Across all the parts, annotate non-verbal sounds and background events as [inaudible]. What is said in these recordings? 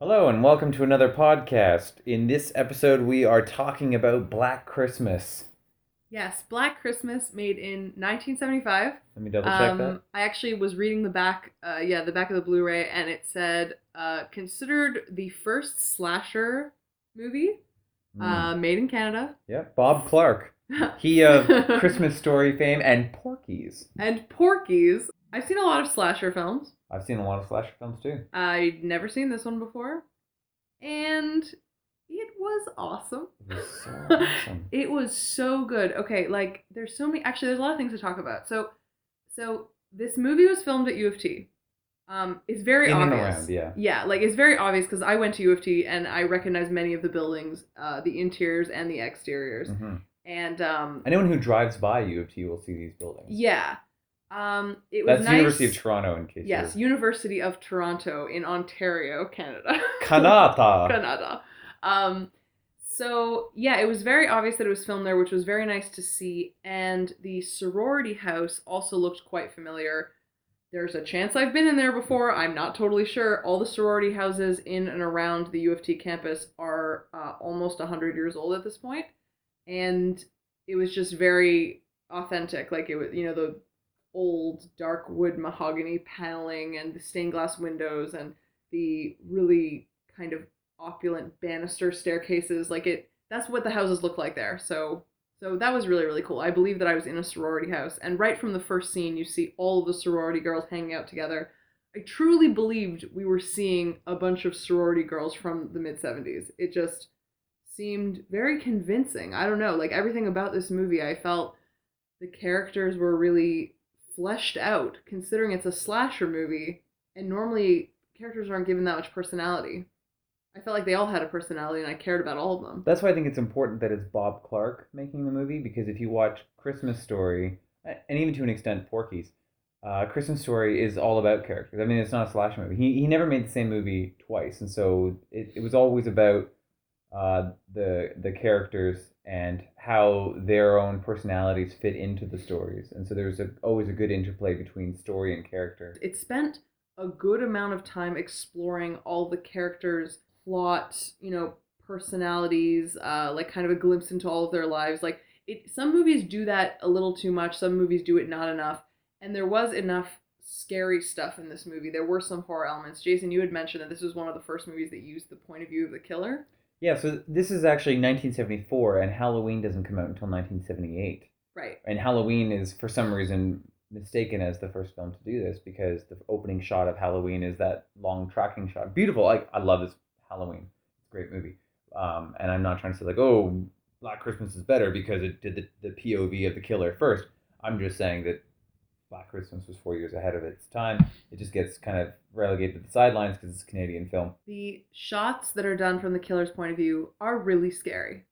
Hello and welcome to another podcast. In this episode, we are talking about Black Christmas. Yes, Black Christmas, made in 1975. Let me double check Um, that. I actually was reading the back, uh, yeah, the back of the Blu-ray, and it said uh, considered the first slasher movie Mm. uh, made in Canada. yeah, Bob Clark. [laughs] He of Christmas Story fame and Porky's. and Porky's. I've seen a lot of slasher films. I've seen a lot of slasher films too. I'd never seen this one before, and it was awesome. It was so [laughs] awesome. It was so good. Okay, like there's so many. Actually, there's a lot of things to talk about. So, so this movie was filmed at U of T. Um, it's very In obvious. around, yeah. Yeah, like it's very obvious because I went to U of T and I recognize many of the buildings, uh, the interiors and the exteriors, Mhm. and um, Anyone who drives by U of T will see these buildings. yeah, um, it was That's nice. University of Toronto, in case Yes, you're. University of Toronto in Ontario, Canada. [laughs] Canada. Canada. Um, so yeah, it was very obvious that it was filmed there, which was very nice to see. And the sorority house also looked quite familiar. There's a chance I've been in there before. I'm not totally sure. All the sorority houses in and around the U of T campus are uh, almost 100 years old at this point. point, and it was just very authentic. Like it was, you know, the old dark wood mahogany paneling and the stained glass windows and the really kind of opulent banister staircases like it that's what the houses look like there. So so that was really really cool. I believe that i was in a sorority house and right from the first scene you see all the sorority girls hanging out together. I truly believed we were seeing a bunch of sorority girls from the mid 70s it just seemed very convincing. I don't know like everything about this movie i felt the characters were really fleshed out considering it's a slasher movie and normally characters aren't given that much personality i felt like they all had a personality and i cared about all of them That's why I think it's important that it's Bob Clark making the movie because if you watch Christmas Story, and even to an extent Porky's, uh, Christmas Story is all about characters. I mean, it's not a slasher movie. He, he never made the same movie twice, and so it, it was always about uh, the the characters and how their own personalities fit into the stories. And so there's a, always a good interplay between story and character. it spent a good amount of time exploring all the characters plot you know personalities uh like kind of a glimpse into all of their lives. Like it some movies do that a little too much some movies do it not enough. And there was enough scary stuff in this movie. There were some horror elements. Jason you had mentioned that this was one of the first movies that used the point of view of the killer Yeah, so this is actually 1974, and Halloween doesn't come out until 1978. right And Halloween is for some reason mistaken as the first film to do this because the opening shot of Halloween is that long tracking shot. Beautiful. Like I love this Halloween. It's a great movie. Um, and I'm not trying to say like, oh, Black Christmas is better because it did the, the POV of the killer first. I'm just saying that Black Christmas was four years ahead of its time. It just gets kind of relegated to the sidelines because it's a Canadian film. the shots that are done from the killer's point of view are really scary.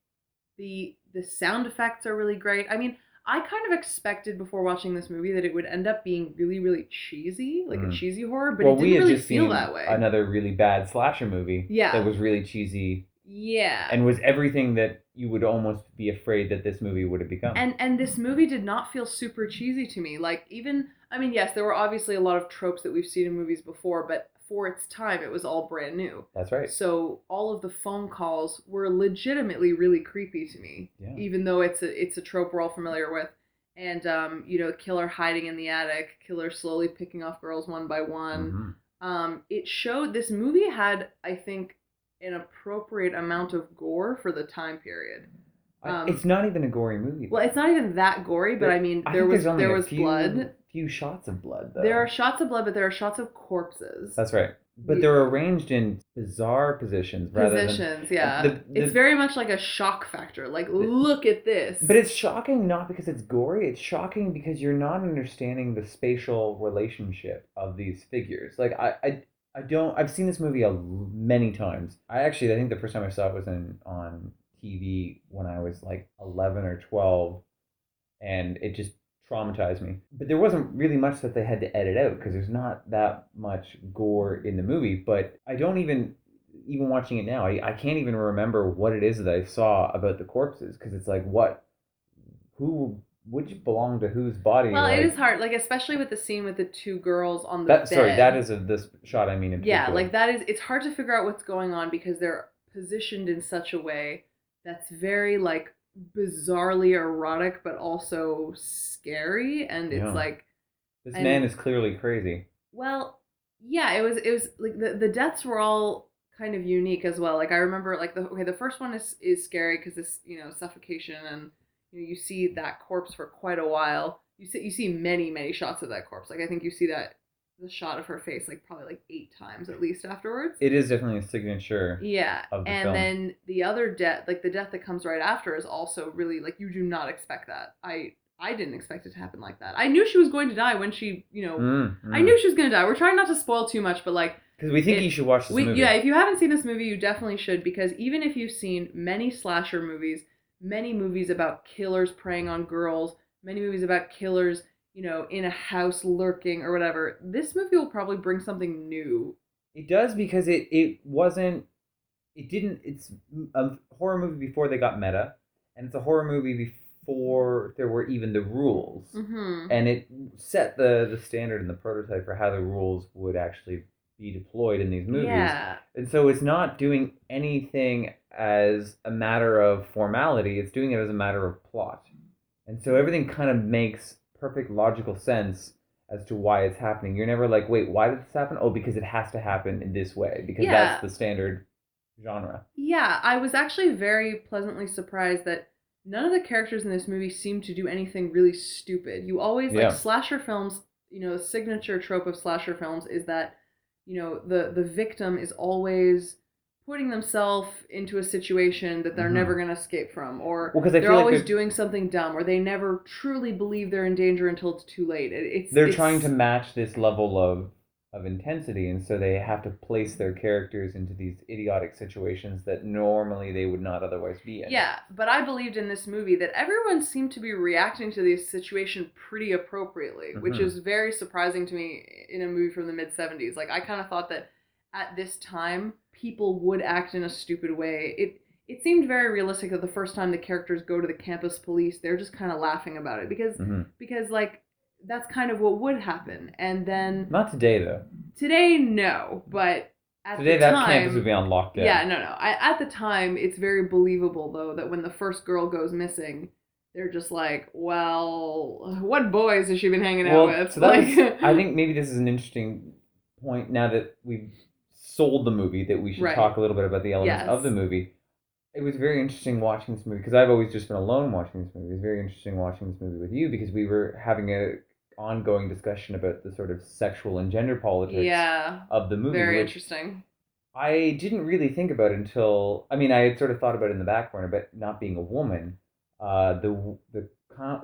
The the sound effects are really great. I mean, I kind of expected before watching this movie that it would end up being really, really cheesy, like Mm. a cheesy horror, but well, it we didn't had really just feel seen that way. another really bad slasher movie. Yeah. That was really cheesy yeah. and was everything that you would almost be afraid that this movie would have become. and and this movie did not feel super cheesy to me. Like even I mean, yes, there were obviously a lot of tropes that we've seen in movies before, but for its time it was all brand new. That's right. So all of the phone calls were legitimately really creepy to me, Yeah. even though it's a it's a trope we're all familiar with. And um, you know, killer hiding in the attic, killer slowly picking off girls one by one. Mhm. Um, it showed this movie had, I think, an appropriate amount of gore for the time period. I- Um, it's not even a gory movie. Well, it's not even that gory, but There- I mean, there think was there a was few, blood. Few shots of blood, though. There are shots of blood, but there are shots of corpses. That's right. But The- they're arranged in bizarre positions rather than. positions. Yeah, the- the- it's very much like a shock factor. Like, look at this. But it's shocking not because it's gory. It's shocking because you're not understanding the spatial relationship of these figures. Like I, I, I don't. I've seen this movie a many times. I actually, I think the first time I saw it was in on TV when I was like eleven or twelve, and it just traumatized me. But there wasn't really much that they had to edit out because there's not that much gore in the movie. But I don't even even watching it now, I, I can't even remember what it is that I saw about the corpses because it's like what who which belong to whose body. Well, like, it is hard, like especially with the scene with the two girls on the That bed. sorry, that is a, this shot. I mean, in yeah, particular. like that is. It's hard to figure out what's going on because they're positioned in such a way that's very like bizarrely erotic, but also scary, and it's Yeah. like this and- man is clearly crazy. Well, yeah, it was it was like the the deaths were all kind of unique as well. Like I remember like the okay, the first one is is scary because this, you know, suffocation and you know, you see that corpse for quite a while. You see you see many many shots of that corpse. Like I think you see that the shot of her face like probably like 8 times at least afterwards. It is definitely a signature. Yeah, of the and film. then the other death, like the death that comes right after, is also really like you do not expect that. I I didn't expect it to happen like that. I knew she was going to die when she, you know, Mm, I knew she was going to die. We're trying not to spoil too much, but like because we think it- you should watch this we, movie. yeah, if you haven't seen this movie, you definitely should because even if you've seen many slasher movies, many movies about killers preying on girls, many movies about killers, you know, in a house lurking or whatever, this movie will probably bring something new. It does because it it wasn't. It didn't. It's a horror movie before they got meta, and it's a horror movie before there were even the rules. Mm-hmm. and it set the the standard and the prototype for how the rules would actually be deployed in these movies. Yeah. And so it's not doing anything as a matter of formality, it's doing it as a matter of plot. And so everything kind of makes perfect logical sense as to why it's happening. You're never like, wait, why did this happen? Oh, because it has to happen in this way, because Yeah. that's the standard genre. Yeah, I was actually very pleasantly surprised that none of the characters in this movie seem to do anything really stupid. You always Yeah. like slasher films, you know, the signature trope of slasher films is that, you know, the the victim is always putting themselves into a situation that they're Mhm. never going to escape from or Well, they're feel like always they're- doing something dumb or they never truly believe they're in danger until it's too late. It, it's They're it's- trying to match this level of of intensity and so they have to place their characters into these idiotic situations that normally they would not otherwise be in. Yeah, but I believed in this movie that everyone seemed to be reacting to this situation pretty appropriately, which Mhm. is very surprising to me in a movie from the mid 70s. Like I kind of thought that at this time people would act in a stupid way. It it seemed very realistic that the first time the characters go to the campus police, they're just kind of laughing about it because Mhm. because like that's kind of what would happen. And then Not today though. today no, but at Today the that time, campus would be on lockdown. yeah, no, no. I, at the time, it's very believable though that when the first girl goes missing, they're just like, "Well, what boys has she been hanging out with?" so like, was- I think [laughs] maybe this is an interesting point now that we've sold the movie that we should Right. talk a little bit about the elements Yes. of the movie. It was very interesting watching this movie because I've always just been alone watching this movie. It was very interesting watching this movie with you because we were having a ongoing discussion about the sort of sexual and gender politics yeah, of the movie, very interesting. I didn't really think about until I mean I had sort of thought about it in the back burner, but not being a woman, uh, the the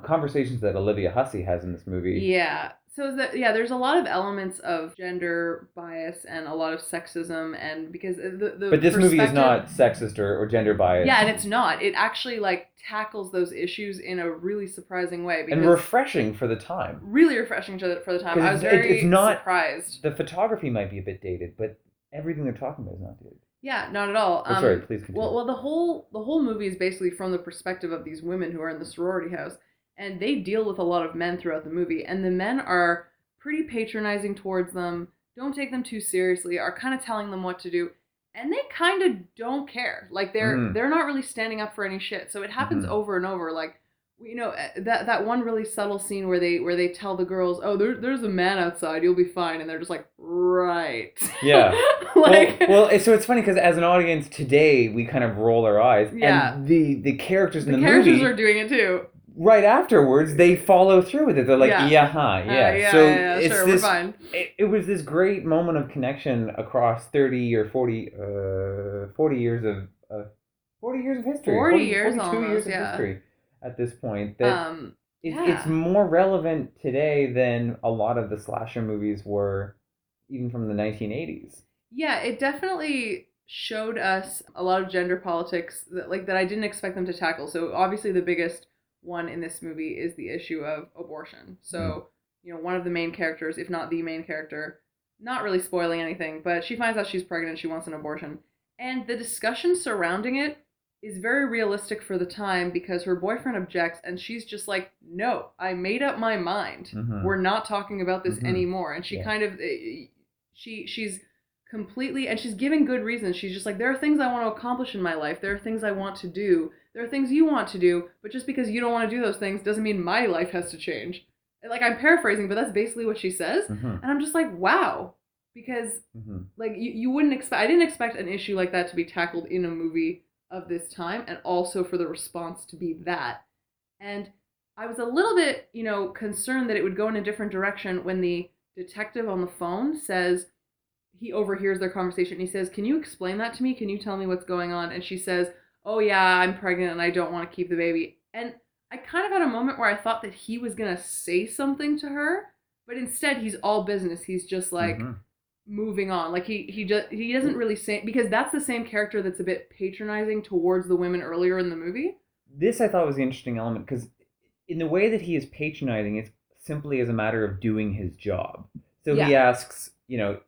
conversations that Olivia Hussey has in this movie. Yeah. So that yeah, there's a lot of elements of gender bias and a lot of sexism, and because the the But this movie is not sexist or, or gender biased. Yeah, and it's not. It actually like tackles those issues in a really surprising way because and refreshing for the time. really refreshing to for the time I was it's- it- very it's not- surprised. The photography might be a bit dated, but everything they're talking about is not dated. Yeah, not at all. Oh, Um, sorry, please continue. Well, well, the whole the whole movie is basically from the perspective of these women who are in the sorority house, and they deal with a lot of men throughout the movie, and the men are pretty patronizing towards them. Don't take them too seriously. Are kind of telling them what to do, and they kind of don't care. Like they're Mhm. they're not really standing up for any shit. So it happens Mhm. over and over. Like you know uh, that that one really subtle scene where they where they tell the girls, "Oh, there, there's a man outside. You'll be fine," and they're just like, "Right." [laughs] Yeah. like well, well, so it's funny because as an audience today, we kind of roll our eyes, Yeah. and the the characters in the the characters movie, are doing it too. Right afterwards, they follow through with it. They're like, Yeah. yeah, huh, yeah. Uh, yeah, so yeah, it's sure, this. we're fine. It, it was this great moment of connection across thirty or forty, uh, forty years of, uh, forty years of history. 40 years 42 years of yeah. history at this point. That Um, it's, yeah. it's more relevant today than a lot of the slasher movies were, even from the nineteen eighties. yeah, it definitely showed us a lot of gender politics that like that I didn't expect them to tackle. So obviously the biggest one in this movie is the issue of abortion. So, Mm. you know, one of the main characters, if not the main character, not really spoiling anything, but she finds out she's pregnant, she wants an abortion. And the discussion surrounding it is very realistic for the time because her boyfriend objects and she's just like, "No, I made up my mind. Mhm. We're not talking about this Mhm. anymore." And she Yeah. kind of eh, she she's completely and she's giving good reasons. She's just like, "There are things I want to accomplish in my life. There are things I want to do. There are things you want to do, but just because you don't want to do those things doesn't mean my life has to change." Like I'm paraphrasing, but that's basically what she says. Mhm. And I'm just like, "Wow." Because Mhm. like you, you wouldn't expect i didn't expect an issue like that to be tackled in a movie of this time and also for the response to be that and i was a little bit you know concerned that it would go in a different direction when the detective on the phone says he overhears their conversation he says can you explain that to me can you tell me what's going on and she says oh yeah i'm pregnant and i don't want to keep the baby and i kind of had a moment where i thought that he was going to say something to her but instead he's all business he's just like Mhm. moving on. Like he he just he doesn't really say because that's the same character that's a bit patronizing towards the women earlier in the movie. this I thought was the interesting element because in the way that he is patronizing, it's simply as a matter of doing his job. So he asks, you know,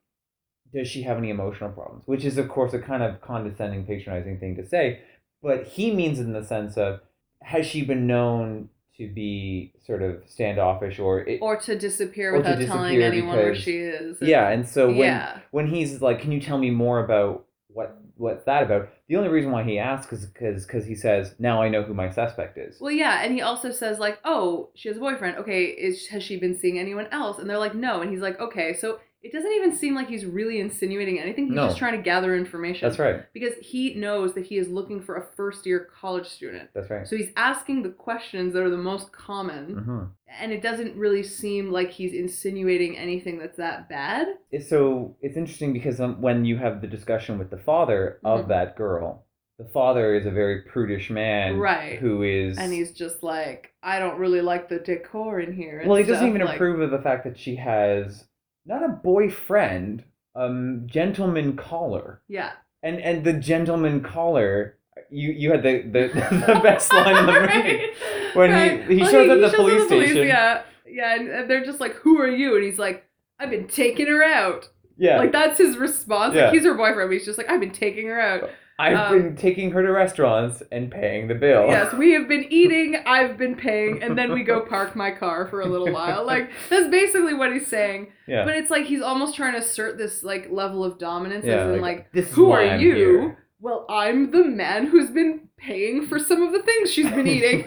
does she have any emotional problems? Which is, of course, a kind of condescending, patronizing thing to say, but he means in the sense of has she been known to be sort of standoffish or it, Or to disappear Or to without telling disappear anyone where she is. yeah, and so when yeah. when he's like, "Can you tell me more about what what's that about?" The only reason why he asks is because because he says, "Now I know who my suspect is." Well, yeah, and he also says like, "Oh, she has a boyfriend. Okay, is has she been seeing anyone else?" And they're like, "No." And he's like, "Okay." So it doesn't even seem like he's really insinuating anything. He's No. just trying to gather information. That's right. Because he knows that he is looking for a first year college student. That's right. So he's asking the questions that are the most common. hmm and it doesn't really seem like he's insinuating anything that's that bad. So it's interesting because um, when you have the discussion with the father of Mhm. that girl, the father is a very prudish man, Right. Who is And he's just like, I don't really like the decor in here. well, he doesn't even like- approve of the fact that she has not a boyfriend, um, gentleman caller, Yeah. and and the gentleman caller. You you had the the, [laughs] the best line in the movie. [laughs] Right. When he- Right. he shows up at the police police, station. Yeah. Yeah. And, and they're just like, Who are you? And he's like, I've been taking her out. Yeah, Like, that's his response. Yeah. Like, he's her boyfriend, but he's just like, I've been taking her out. I've um, been taking her to restaurants and paying the bill. Yes, we have been [laughs] eating, I've been paying, and then we go park my car for a little while. [laughs] Like, that's basically what he's saying. yeah. But it's like he's almost trying to assert this like level of dominance yeah, as in like, this who are I'm you? here. Well, I'm the man who's been paying for some of the things she's been eating.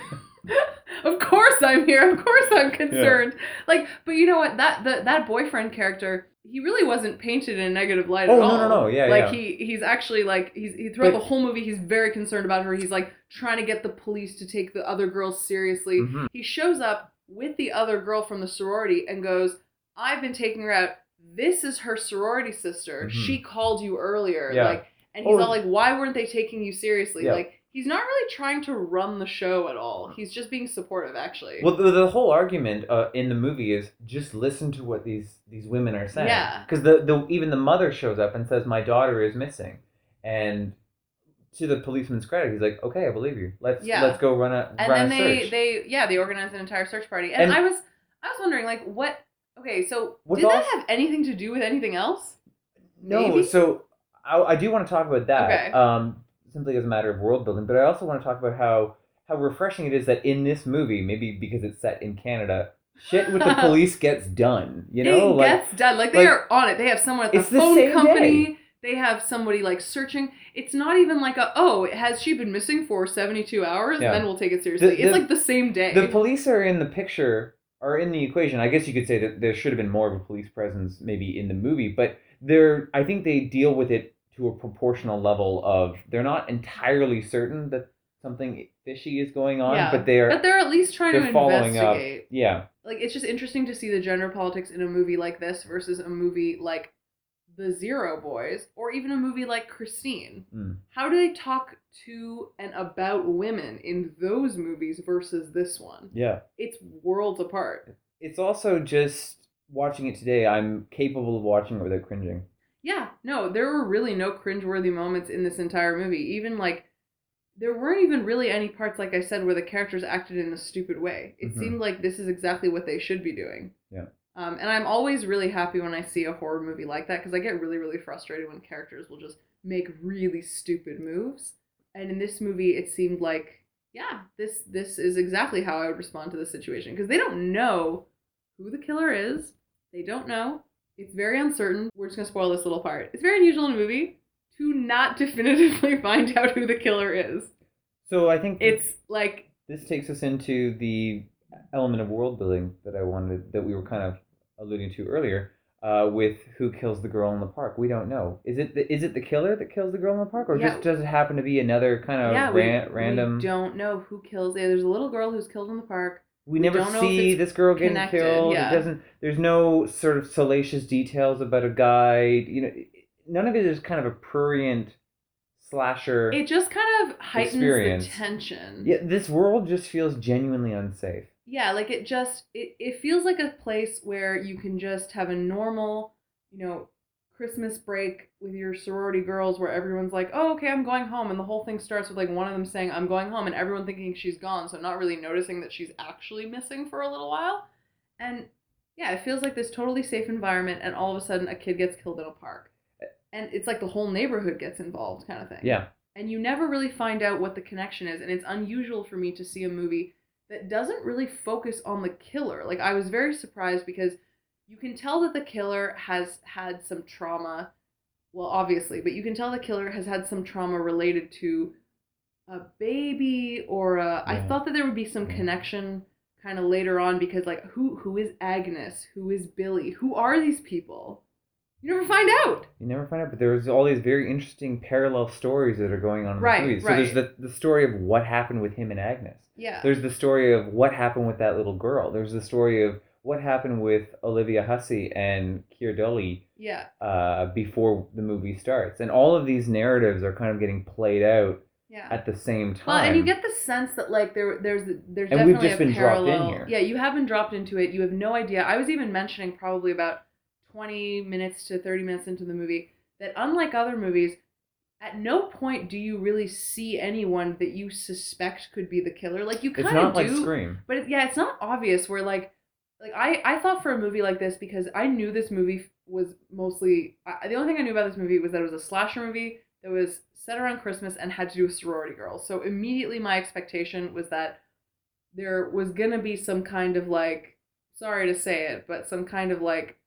[laughs] of course I'm here. Of course I'm concerned. Yeah. Like, but you know what? That the, that boyfriend character, he really wasn't painted in a negative light Oh, at no, all. no, no. Yeah, like yeah. he he's actually like he's he, throughout But- the whole movie he's very concerned about her. He's like trying to get the police to take the other girls seriously. Mhm. He shows up with the other girl from the sorority and goes, "I've been taking her out. This is her sorority sister. Mhm. She called you earlier." Yeah. Like, and he's Oh. all like, "Why weren't they taking you seriously?" Yeah. Like, he's not really trying to run the show at all. He's just being supportive, actually. Well, the, the whole argument uh, in the movie is just listen to what these these women are saying. Yeah. Because the, the even the mother shows up and says, "My daughter is missing," and to the policeman's credit, he's like, "Okay, I believe you. Let's Yeah. let's go run a and run then a they search." they yeah they organized an entire search party and, And- i was i was wondering like what okay so did that have anything to do with anything else no, maybe? so I, I do want to talk about that. Okay. Um, simply as a matter of world building, but I also want to talk about how how refreshing it is that in this movie, maybe because it's set in Canada, shit with the [laughs] police gets done. You know, it like gets done like they like- are on it they have someone at the the phone same company day. they have somebody like searching it's not even like a oh has she been missing for 72 hours Yeah. then we'll take it seriously The- it's like the same day the police are in the picture are in the equation. I guess you could say that there should have been more of a police presence maybe in the movie, but they're I think they deal with it to a proportional level of they're not entirely certain that something fishy is going on, Yeah. but they are but they're at least trying to following up. Yeah. like it's just interesting to see the gender politics in a movie like this versus a movie like the zero boys or even a movie like christine Mm. how do they talk to and about women in those movies versus this one Yeah. it's worlds apart It's also just watching it today, I'm capable of watching it without cringing. Yeah no there were really no cringeworthy moments in this entire movie even like there weren't even really any parts like i said where the characters acted in a stupid way it Mhm. seemed like this is exactly what they should be doing Yeah. Um, and I'm always really happy when I see a horror movie like that because I get really, really frustrated when characters will just make really stupid moves. And in this movie, it seemed like, yeah, this this is exactly how I would respond to this situation because they don't know who the killer is. They don't know. It's very uncertain. We're just gonna spoil this little part. It's very unusual in a movie to not definitively [laughs] find out who the killer is. So I think It's like this takes us into the element of world building that I wanted that we were kind of alluding to earlier. Uh, with who kills the girl in the park, we don't know. Is it the, is it the killer that kills the girl in the park, or Yeah. just does it happen to be another kind of yeah, we, random? we don't know who kills. Yeah, there's a little girl who's killed in the park. We never know if see this girl getting connected, killed. yeah. It doesn't. There's no sort of salacious details about a guy. You know, none of it is kind of a prurient slasher. It just kind of heightens Experience. the tension. yeah, this world just feels genuinely unsafe. Yeah, like it just it, it feels like a place where you can just have a normal, you know, Christmas break with your sorority girls where everyone's like, "Oh, okay, I'm going home." And the whole thing starts with like one of them saying, "I'm going home," and everyone thinking she's gone, so not really noticing that she's actually missing for a little while. And yeah, it feels like this totally safe environment and all of a sudden a kid gets killed in a park. And it's like the whole neighborhood gets involved kind of thing Yeah, and you never really find out what the connection is and it's unusual for me to see a movie that doesn't really focus on the killer like i was very surprised because you can tell that the killer has had some trauma well obviously but you can tell the killer has had some trauma related to a baby or a, i Yeah. thought that there would be some Yeah. connection kind of later on because like who who is agnes who is billy who are these people you never find out you never find out. But there's all these very interesting parallel stories that are going on in Right, the movie. So there's the the story of what happened with him and Agnes. yeah There's the story of what happened with that little girl. There's the story of what happened with Olivia Hussey and Keir Dullea yeah uh, before the movie starts. And all of these narratives are kind of getting played out yeah at the same time. Well, and you get the sense that like there, there's, there's And definitely we've just a been dropped in parallel. here. Yeah, you have been dropped into it. You have no idea. I was even mentioning probably about twenty minutes to thirty minutes into the movie that unlike other movies, at no point do you really see anyone that you suspect could be the killer. Like you it's kind not of like do, Scream. but it, yeah, it's not obvious. Where like, like I, I thought for a movie like this because I knew this movie was mostly I, the only thing I knew about this movie was that it was a slasher movie that was set around Christmas and had to do with sorority girls. So immediately my expectation was that there was gonna be some kind of like, sorry to say it, but some kind of like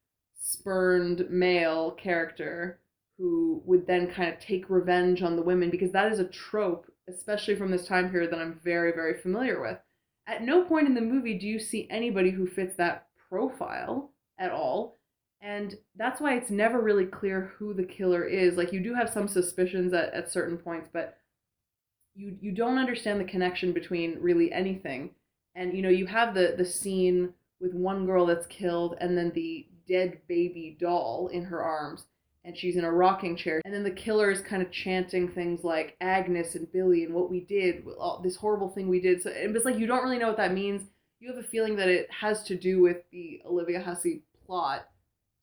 spurned male character who would then kind of take revenge on the women because that is a trope, especially from this time period that I'm very, very familiar with. At no point in the movie do you see anybody who fits that profile at all. And that's why it's never really clear who the killer is. Like you do have some suspicions at, at certain points, but you you don't understand the connection between really anything. And you know, you have the the scene with one girl that's killed and then the dead baby doll in her arms and she's in a rocking chair. And then the killer is kind of chanting things like agnes and billy and what we did all, this horrible thing we did. So it's like you don't really know what that means. You have a feeling that it has to do with the olivia hussey plot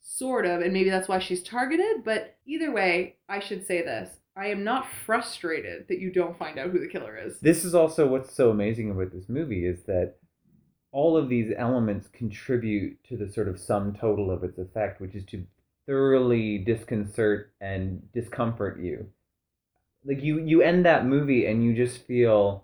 sort of and maybe that's why she's targeted but either way i should say this. I am not frustrated that you don't find out who the killer is. This is also what's so amazing about this movie is that all of these elements contribute to the sort of sum total of its effect, which is to thoroughly disconcert and discomfort you. Like you, you end that movie and you just feel,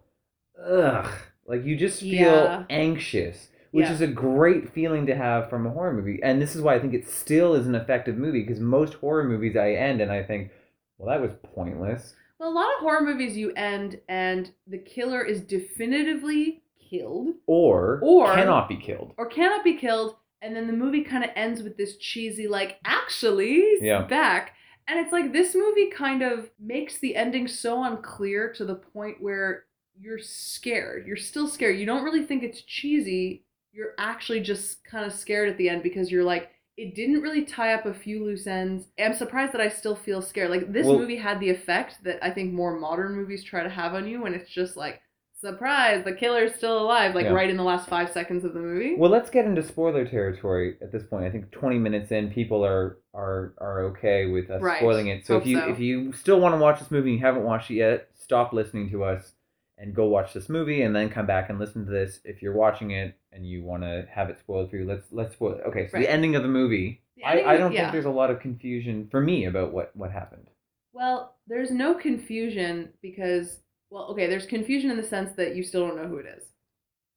ugh, like you just feel Yeah. anxious, which Yeah. is a great feeling to have from a horror movie. And this is why I think it still is an effective movie because most horror movies I end and I think, well, that was pointless. well a lot of horror movies you end and the killer is definitively killed Or, Or- cannot be killed. or cannot be killed and then the movie kind of ends with this cheesy like actually Yeah. back. And it's like this movie kind of makes the ending so unclear to the point where you're scared. You're still scared. You don't really think it's cheesy. You're actually just kind of scared at the end because you're like it didn't really tie up a few loose ends. I'm surprised that i still feel scared. Like this Well- movie had the effect that i think more modern movies try to have on you when it's just like surprise the killer's still alive like Yeah. right in the last five seconds of the movie Well, let's get into spoiler territory at this point. I think 20 minutes in, people are are are okay with us Right. spoiling it. So if you so. if you still want to watch this movie and you haven't watched it yet, stop listening to us and go watch this movie and then come back and listen to this. If you're watching it and you want to have it spoiled for you, let's let's spoil it. Okay, so Right. the ending of the movie. The I, I don't yeah. think there's a lot of confusion for me about what what happened. Well, there's no confusion because Well, okay, there's confusion in the sense that you still don't know who it is.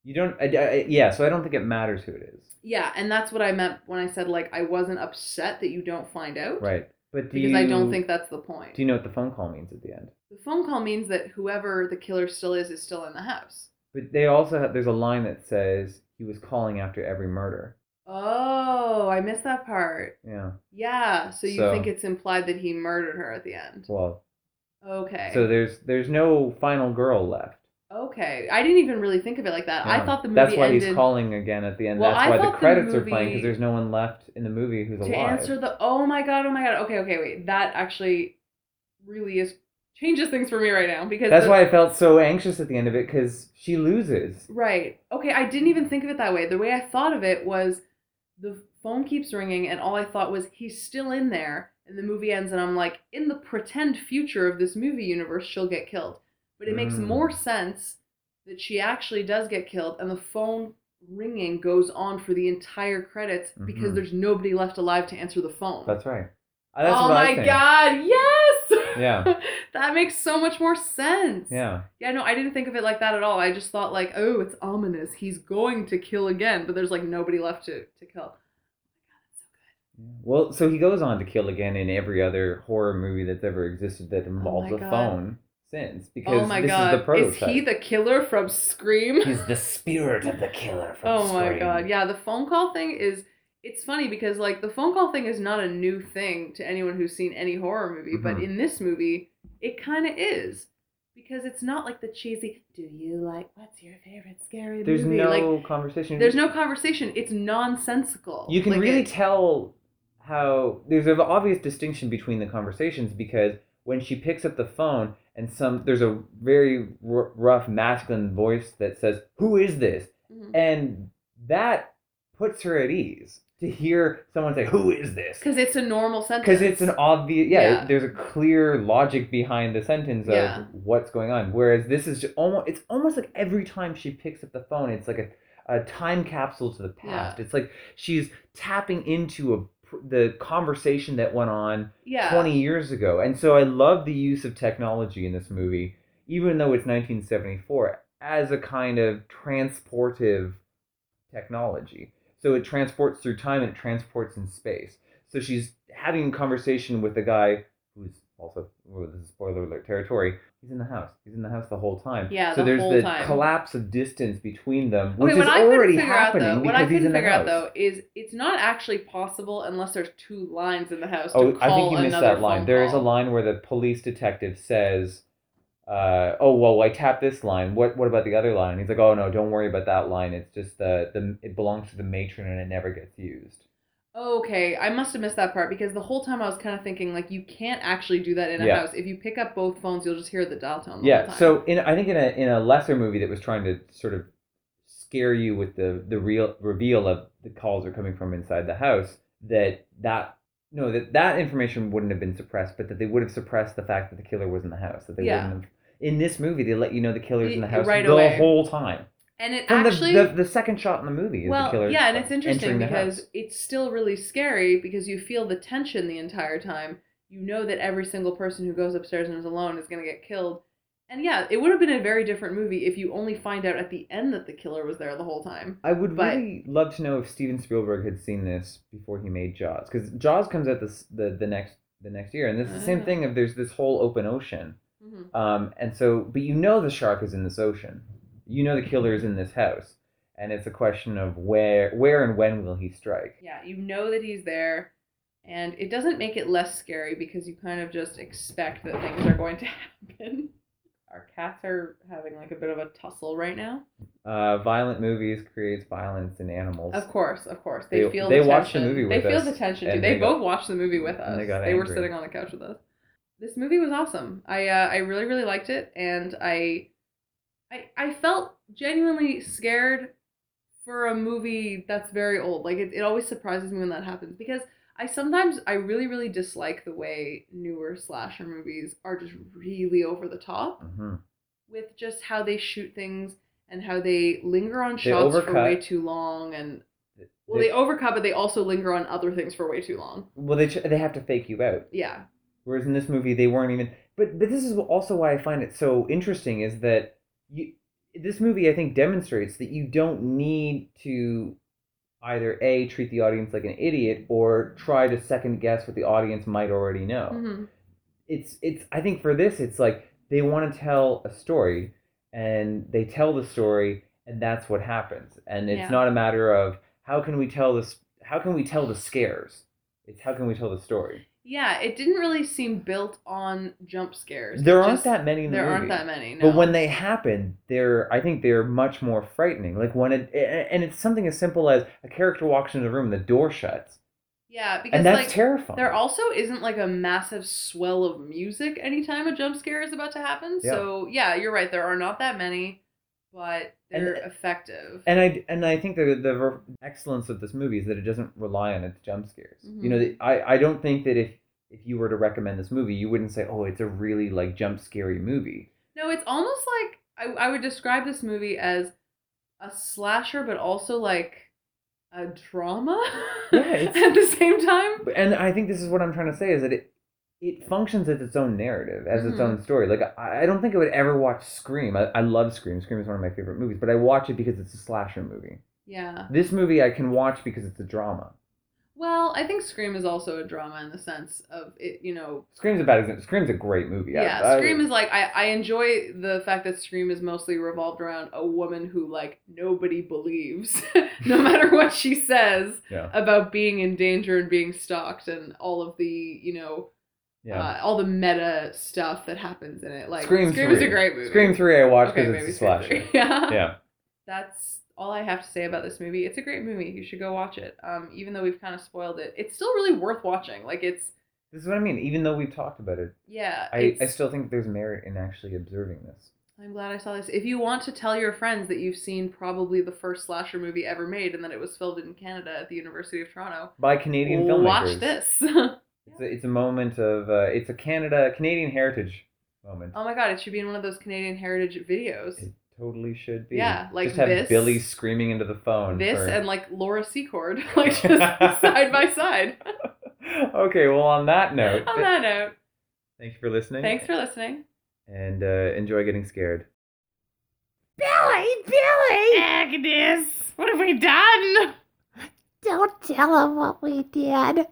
You don't. I, I, yeah, so I don't think it matters who it is. Yeah, and that's what I meant when I said like I wasn't upset that you don't find out. Right. But do Because I don't think that's the point. Do you know what the phone call means at the end? the phone call means that whoever the killer still is is still in the house. But they also have, there's a line that says he was calling after every murder. Oh, I missed that part. Yeah. Yeah, so you So- think it's implied that he murdered her at the end. Well, Okay. so there's there's no final girl left. okay. I didn't even really think of it like that. I um, thought the movie That's why ended he's calling again at the end. Well, That's I why the thought the credits are playing because there's no one left in the movie who's to alive. To answer the oh my god, oh my god. Okay, okay, wait. That actually really is changes things for me right now because That's the- why I felt so anxious at the end of it because she loses. Right. Okay, I didn't even think of it that way. The way I thought of it was the phone keeps ringing and all I thought was he's still in there and the movie ends and I'm like in the pretend future of this movie universe she'll get killed. But it makes Mm. more sense that she actually does get killed and the phone ringing goes on for the entire credits because Mhm. there's nobody left alive to answer the phone. That's right. That's oh my god, yes! [laughs] Yeah. [laughs] that makes so much more sense. Yeah. Yeah, no, I didn't think of it like that at all. I just thought like, oh, it's ominous. He's going to kill again, but there's like nobody left to, to kill. Well, so he goes on to kill again in every other horror movie that's ever existed that involves Oh a God. phone since because Oh my this god. is the prototype. Is he the killer from Scream? He's the spirit of the killer from Scream. oh my god. Yeah, the phone call thing is it's funny because like the phone call thing is not a new thing to anyone who's seen any horror movie, but Mhm. in this movie, it kind of is. Because it's not like the cheesy, do you like what's your favorite scary movie? There's movie? no like conversation. there's no conversation. It's nonsensical. You can Like, really it- tell how there's an obvious distinction between the conversations because when she picks up the phone and some there's a very r- rough masculine voice that says, "Who is this?" Mhm. and that puts her at ease to hear someone say, "Who is this?" Because it's a normal sentence. Because it's an obvious, yeah, Yeah. There's a clear logic behind the sentence of Yeah. what's going on. Whereas this is just almost, it's almost like every time she picks up the phone, it's like a, a time capsule to the past. Yeah. It's like she's tapping into a the conversation that went on yeah. 20 years ago. And so I love the use of technology in this movie, even though it's 1974, as a kind of transportive technology. So it transports through time and it transports in space. So she's having a conversation with a guy who's also, well, this is spoiler alert territory. He's in the house. He's in the house the whole time. Yeah, So the there's the time. collapse of distance between them, which Okay, is what I couldn't already figure out happening though, what I he's couldn't in the figure house. out though is it's not actually possible unless there's two lines in the house. Oh, I think you missed that line. There is a line where the police detective says, uh, "Oh well, I tapped this line. What what about the other line?" He's like, "Oh no, don't worry about that line. It's just the the it belongs to the matron and it never gets used." Okay, I must have missed that part because the whole time I was kind of thinking like you can't actually do that in a Yeah. house. If you pick up both phones, you'll just hear the dial tone. The whole Yeah. time. So in I think in a in a lesser movie that was trying to sort of scare you with the the real reveal of the calls are coming from inside the house that that no that that information wouldn't have been suppressed, but that they would have suppressed the fact that the killer was in the house. That they Yeah. wouldn't have. In this movie, they let you know the killer's in the house right the away. whole time. And it From actually the, the the second shot in the movie is well, the killer. yeah, and it's interesting because it's still really scary because you feel the tension the entire time. You know that every single person who goes upstairs and is alone is going to get killed. And yeah, it would have been a very different movie if you only find out at the end that the killer was there the whole time. I would but- really love to know if Steven Spielberg had seen this before he made Jaws, because Jaws comes out this the the next the next year, and it's the same Ah. thing. Of there's this whole open ocean, hmm um, and so but you know the shark is in this ocean, you know the killer is in this house, and it's a question of where where and when will he strike. Yeah, you know that he's there, and it doesn't make it less scary because you kind of just expect that things are going to [laughs] happen. Our cats are having like a bit of a tussle right now. Uh, violent movies creates violence in animals. Of course, of course, they, They- feel they the watched the movie They with feel the tension too. They, they got- both watched the movie with us. they got were angry. sitting on the couch with us. This movie was awesome. I uh, I really really liked it, and I I I felt genuinely scared for a movie that's very old. Like it, it always surprises me when that happens because I sometimes I really really dislike the way newer slasher movies are just really over the top hmm with just how they shoot things and how they linger on They shots for way too long and well they overcut but they also linger on other things for way too long well they they have to fake you out. yeah Whereas in this movie, they weren't even but but this is also why I find it so interesting is that you this movie I think demonstrates that you don't need to either a treat the audience like an idiot or try to second guess what the audience might already know. hmm It's it's I think for this it's like they want to tell a story and they tell the story and that's what happens. And it's Yeah. not a matter of how can we tell this how can we tell the scares? It's how can we tell the story? Yeah, it didn't really seem built on jump scares. There It aren't just- that many in the There movie. aren't that many. No. But when they happen, they're I think they're much more frightening. Like when it and it's something as simple as a character walks into the room and the door shuts. yeah, because And that's like terrifying. there also isn't like a massive swell of music anytime a jump scare is about to happen. Yeah. So yeah, you're right. There are not that many, but they're effective. and I and I think the the excellence of this movie is that it doesn't rely on its jump scares. Mhm. You know, the- I I don't think that if if you were to recommend this movie, you wouldn't say, "Oh, it's a really like jump scary movie." No, it's almost like I, I would describe this movie as a slasher, but also like a drama. Yeah, [laughs] at the same time. And I think this is what I'm trying to say is that it it functions as its own narrative, as its Mhm. own story. Like I, I don't think I would ever watch Scream. I, I love Scream. Scream is one of my favorite movies, but I watch it because it's a slasher movie. Yeah. This movie I can watch because it's a drama. Well, I think Scream is also a drama in the sense of it. You know, Scream's a bad example. Scream's a great movie. Yeah. I- Scream is like I I enjoy the fact that Scream is mostly revolved around a woman who like nobody believes, [laughs] no matter [laughs] what she says yeah, about being in danger and being stalked and all of the you know yeah. uh, all the meta stuff that happens in it. Like Scream Scream is a great movie. Scream three I watch Okay, because maybe it's a slasher. [laughs] Yeah. yeah. That's all I have to say about this movie. It's a great movie. You should go watch it. Um, even though we've kind of spoiled it, it's still really worth watching. Like it's This is what I mean. Even though we've talked about it, yeah. I, I still think there's merit in actually observing this. I'm glad I saw this. If you want to tell your friends that you've seen probably the first slasher movie ever made and that it was filmed in Canada at the University of Toronto, By Canadian filmmakers. watch this. [laughs] It's a, it's a moment of uh, it's a Canada Canadian heritage moment. oh my god, it should be in one of those Canadian heritage videos. It totally should be. Yeah, like just have this- Billy screaming into the phone. This for- and like Laura Secord, [laughs] like just side by side. [laughs] okay, well, on that note, On that note, thank you for listening. thanks for listening. and uh, enjoy getting scared. Billy, Billy! Agnes, what have we done? Don't tell him what we did.